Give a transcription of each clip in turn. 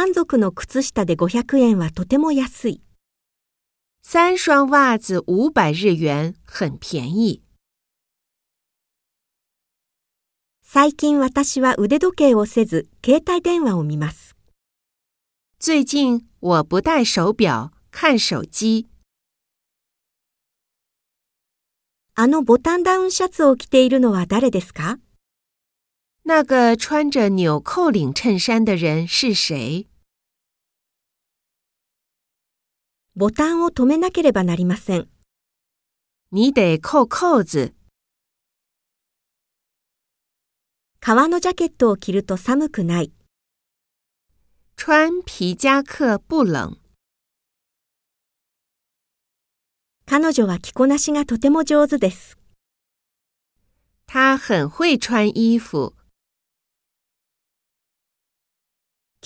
3足の靴下で500円はとても安い。三双袜子五百日元，很便宜。最近私は腕時計をせず、携帯電話を見ます。最近我不戴手表，看手机。あのボタンダウンシャツを着ているのは誰ですか？那个穿着纽扣领衬衫的人是谁？ボタンを止めなければなりません。你得扣扣子。革のジャケットを着ると寒くない。穿皮夹克不冷。彼女は着こなしがとても上手です。她很会穿衣服。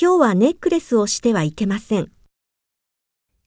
今日はネックレスをしてはいけません。